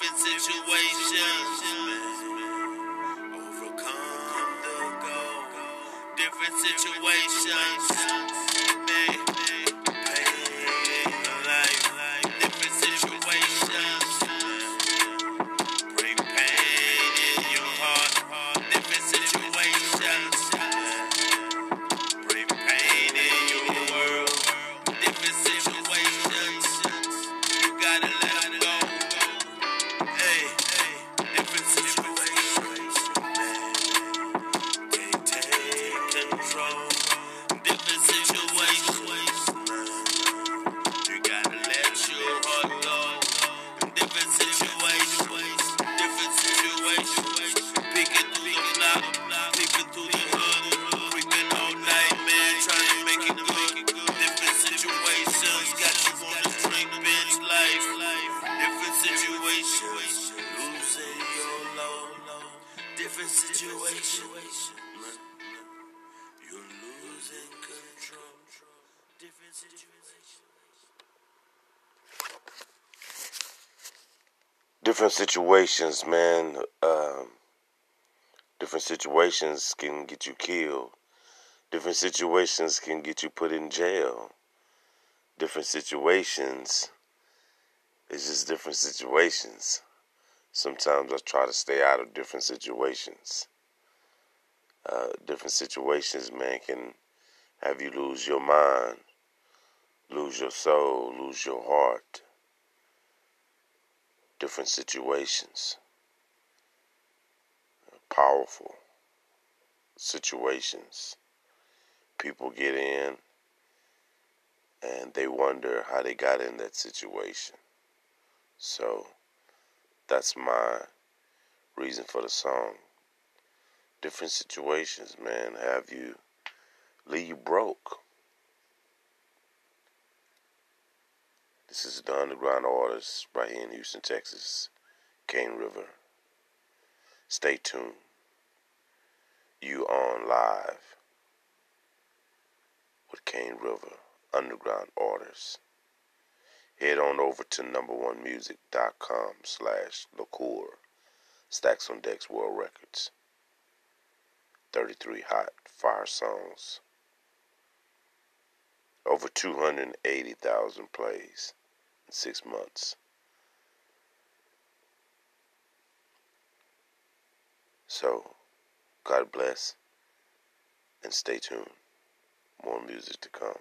Different situations overcome the goal. Different situations, Different situations, you're losing control. Different situations. different situations, man. Um, different situations can get you killed. Different situations can get you put in jail. Different situations. It's just different situations. Sometimes I try to stay out of different situations. Uh, different situations, man, can have you lose your mind, lose your soul, lose your heart different situations, powerful situations. People get in and they wonder how they got in that situation. So that's my reason for the song. Different situations, man, have you leave you broke. This is the Underground Orders right here in Houston, Texas. Cane River. Stay tuned. You on live with Cane River Underground Orders. Head on over to number1music.com slash liqueur. Stacks on Decks World Records. 33 hot fire songs. Over 280,000 plays in six months. So, God bless and stay tuned. More music to come.